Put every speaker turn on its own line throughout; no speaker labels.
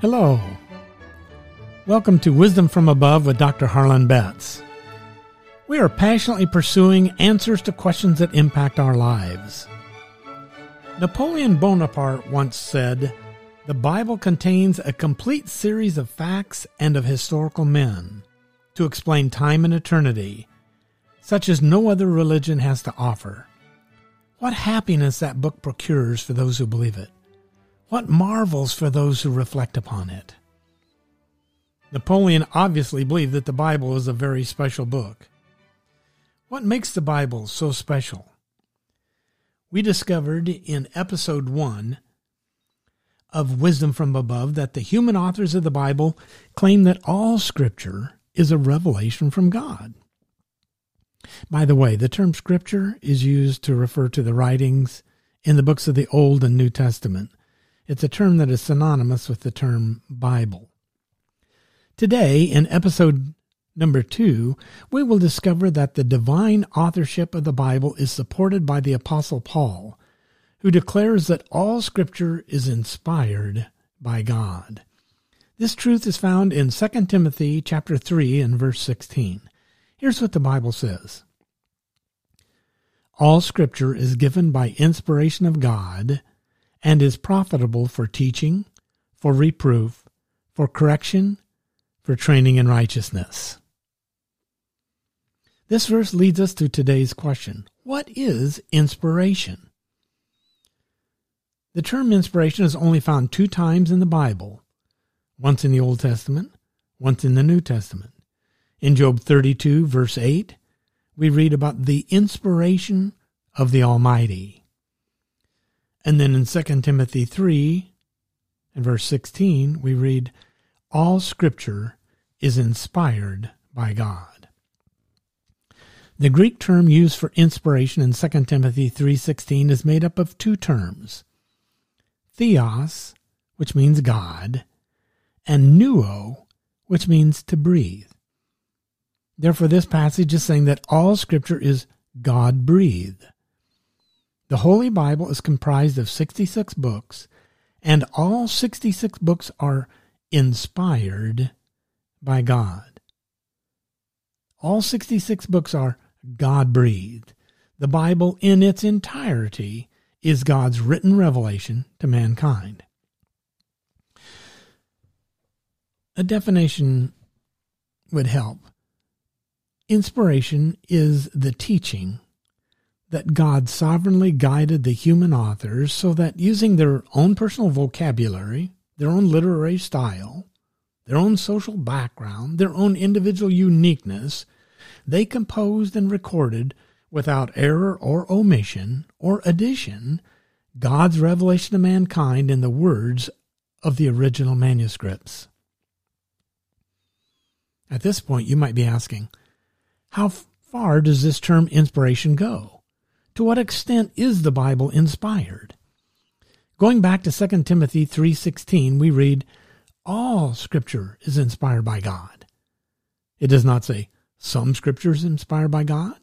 Hello. Welcome to Wisdom from Above with Dr. Harlan Betz. We are passionately pursuing answers to questions that impact our lives. Napoleon Bonaparte once said, The Bible contains a complete series of facts and of historical men to explain time and eternity, such as no other religion has to offer. What happiness that book procures for those who believe it. What marvels for those who reflect upon it. Napoleon obviously believed that the Bible is a very special book. What makes the Bible so special? We discovered in episode 1 of Wisdom from Above that the human authors of the Bible claim that all scripture is a revelation from God. By the way, the term scripture is used to refer to the writings in the books of the Old and New Testament. It's a term that is synonymous with the term Bible. Today, in episode number two, we will discover that the divine authorship of the Bible is supported by the Apostle Paul, who declares that all Scripture is inspired by God. This truth is found in 2 Timothy chapter 3 and verse 16. Here's what the Bible says. All scripture is given by inspiration of God and is profitable for teaching, for reproof, for correction, for training in righteousness. This verse leads us to today's question What is inspiration? The term inspiration is only found two times in the Bible once in the Old Testament, once in the New Testament. In Job 32, verse 8, we read about the inspiration of the Almighty. And then in 2 Timothy 3 and verse 16, we read, All Scripture is inspired by God. The Greek term used for inspiration in 2 Timothy 3:16 is made up of two terms. Theos, which means God, and pneuo, which means to breathe. Therefore, this passage is saying that all Scripture is God breathed. The Holy Bible is comprised of 66 books, and all 66 books are inspired by God. All 66 books are God breathed. The Bible in its entirety is God's written revelation to mankind. A definition would help. Inspiration is the teaching that God sovereignly guided the human authors so that using their own personal vocabulary, their own literary style, their own social background, their own individual uniqueness, they composed and recorded without error or omission or addition God's revelation to mankind in the words of the original manuscripts. At this point, you might be asking, how far does this term inspiration go? To what extent is the Bible inspired? Going back to 2 Timothy 3:16, we read, "All scripture is inspired by God." It does not say some scripture is inspired by God.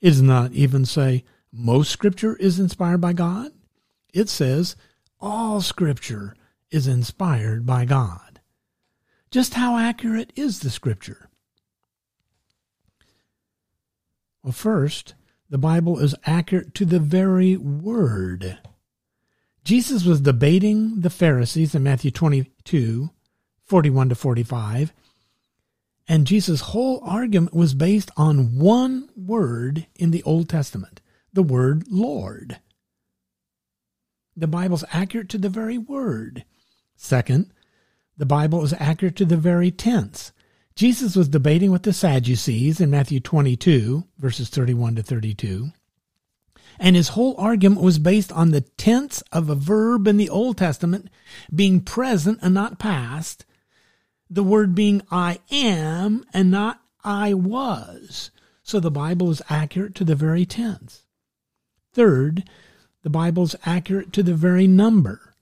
It does not even say most scripture is inspired by God. It says all scripture is inspired by God. Just how accurate is the scripture? Well, first, the Bible is accurate to the very word. Jesus was debating the Pharisees in Matthew 22, 41 to 45, and Jesus' whole argument was based on one word in the Old Testament, the word Lord. The Bible's accurate to the very word. Second, the Bible is accurate to the very tense. Jesus was debating with the Sadducees in Matthew 22, verses 31 to 32. And his whole argument was based on the tense of a verb in the Old Testament being present and not past, the word being I am and not I was. So the Bible is accurate to the very tense. Third, the Bible is accurate to the very number.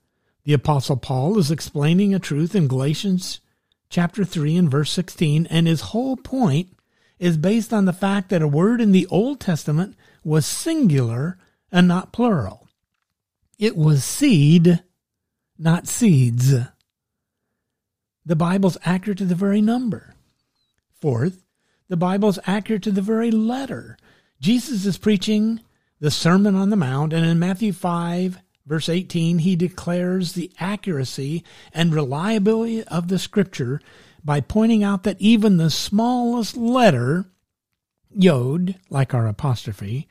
The Apostle Paul is explaining a truth in Galatians chapter 3 and verse 16, and his whole point is based on the fact that a word in the Old Testament was singular and not plural. It was seed, not seeds. the Bible's accurate to the very number. Fourth, the Bible's accurate to the very letter. Jesus is preaching the Sermon on the Mount, and in Matthew 5, verse 18, he declares the accuracy and reliability of the Scripture by pointing out that even the smallest letter, yod, like our apostrophe,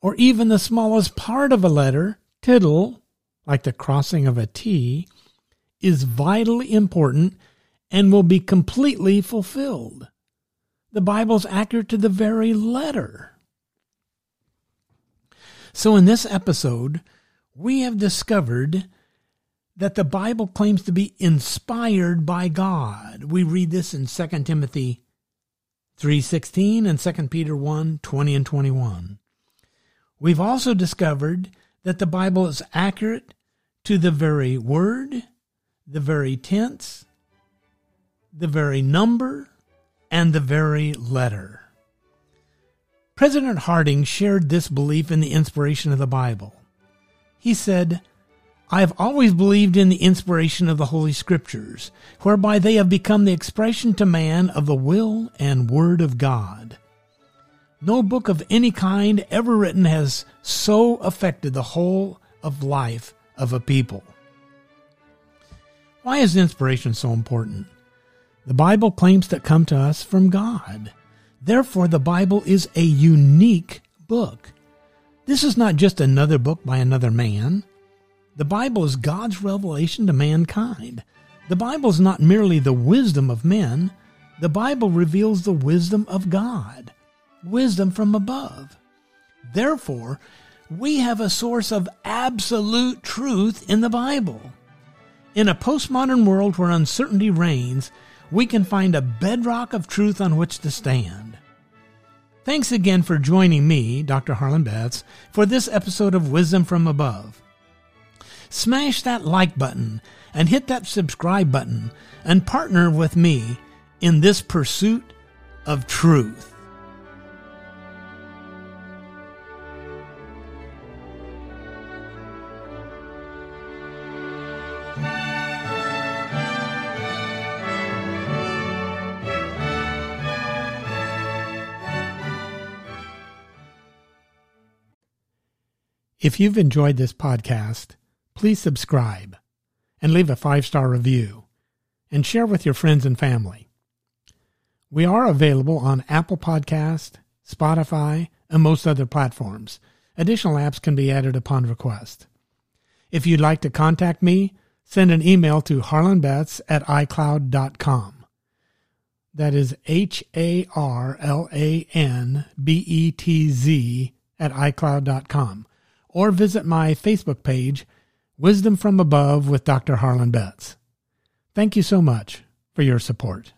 or even the smallest part of a letter, tittle, like the crossing of a T, is vitally important and will be completely fulfilled. The Bible's accurate to the very letter. So, in this episode, we have discovered that the Bible claims to be inspired by God. We read this in 2 Timothy 3:16 and 2 Peter 1:20 and 21. We've also discovered that the Bible is accurate to the very word, the very tense, the very number, and the very letter. President Harding shared this belief in the inspiration of the Bible. He said, I have always believed in the inspiration of the Holy Scriptures, whereby they have become the expression to man of the will and word of God. No book of any kind ever written has so affected the whole of life of a people. Why is inspiration so important? The Bible claims to come to us from God. Therefore, the Bible is a unique book. This is not just another book by another man. The Bible is God's revelation to mankind. The Bible is not merely the wisdom of men, the Bible reveals the wisdom of God, wisdom from above. Therefore, we have a source of absolute truth in the Bible. In a postmodern world where uncertainty reigns, we can find a bedrock of truth on which to stand. Thanks again for joining me, Dr. Harlan Betz, for this episode of Wisdom from Above. Smash that like button and hit that subscribe button and partner with me in this pursuit of truth. If you've enjoyed this podcast, please subscribe and leave a five star review and share with your friends and family. We are available on Apple Podcast, Spotify, and most other platforms. Additional apps can be added upon request. If you'd like to contact me, send an email to harlanbetz at icloud.com. That is H A R L A N B E T Z at icloud.com or visit my Facebook page, Wisdom from Above with Dr. Harlan Betz. Thank you so much for your support.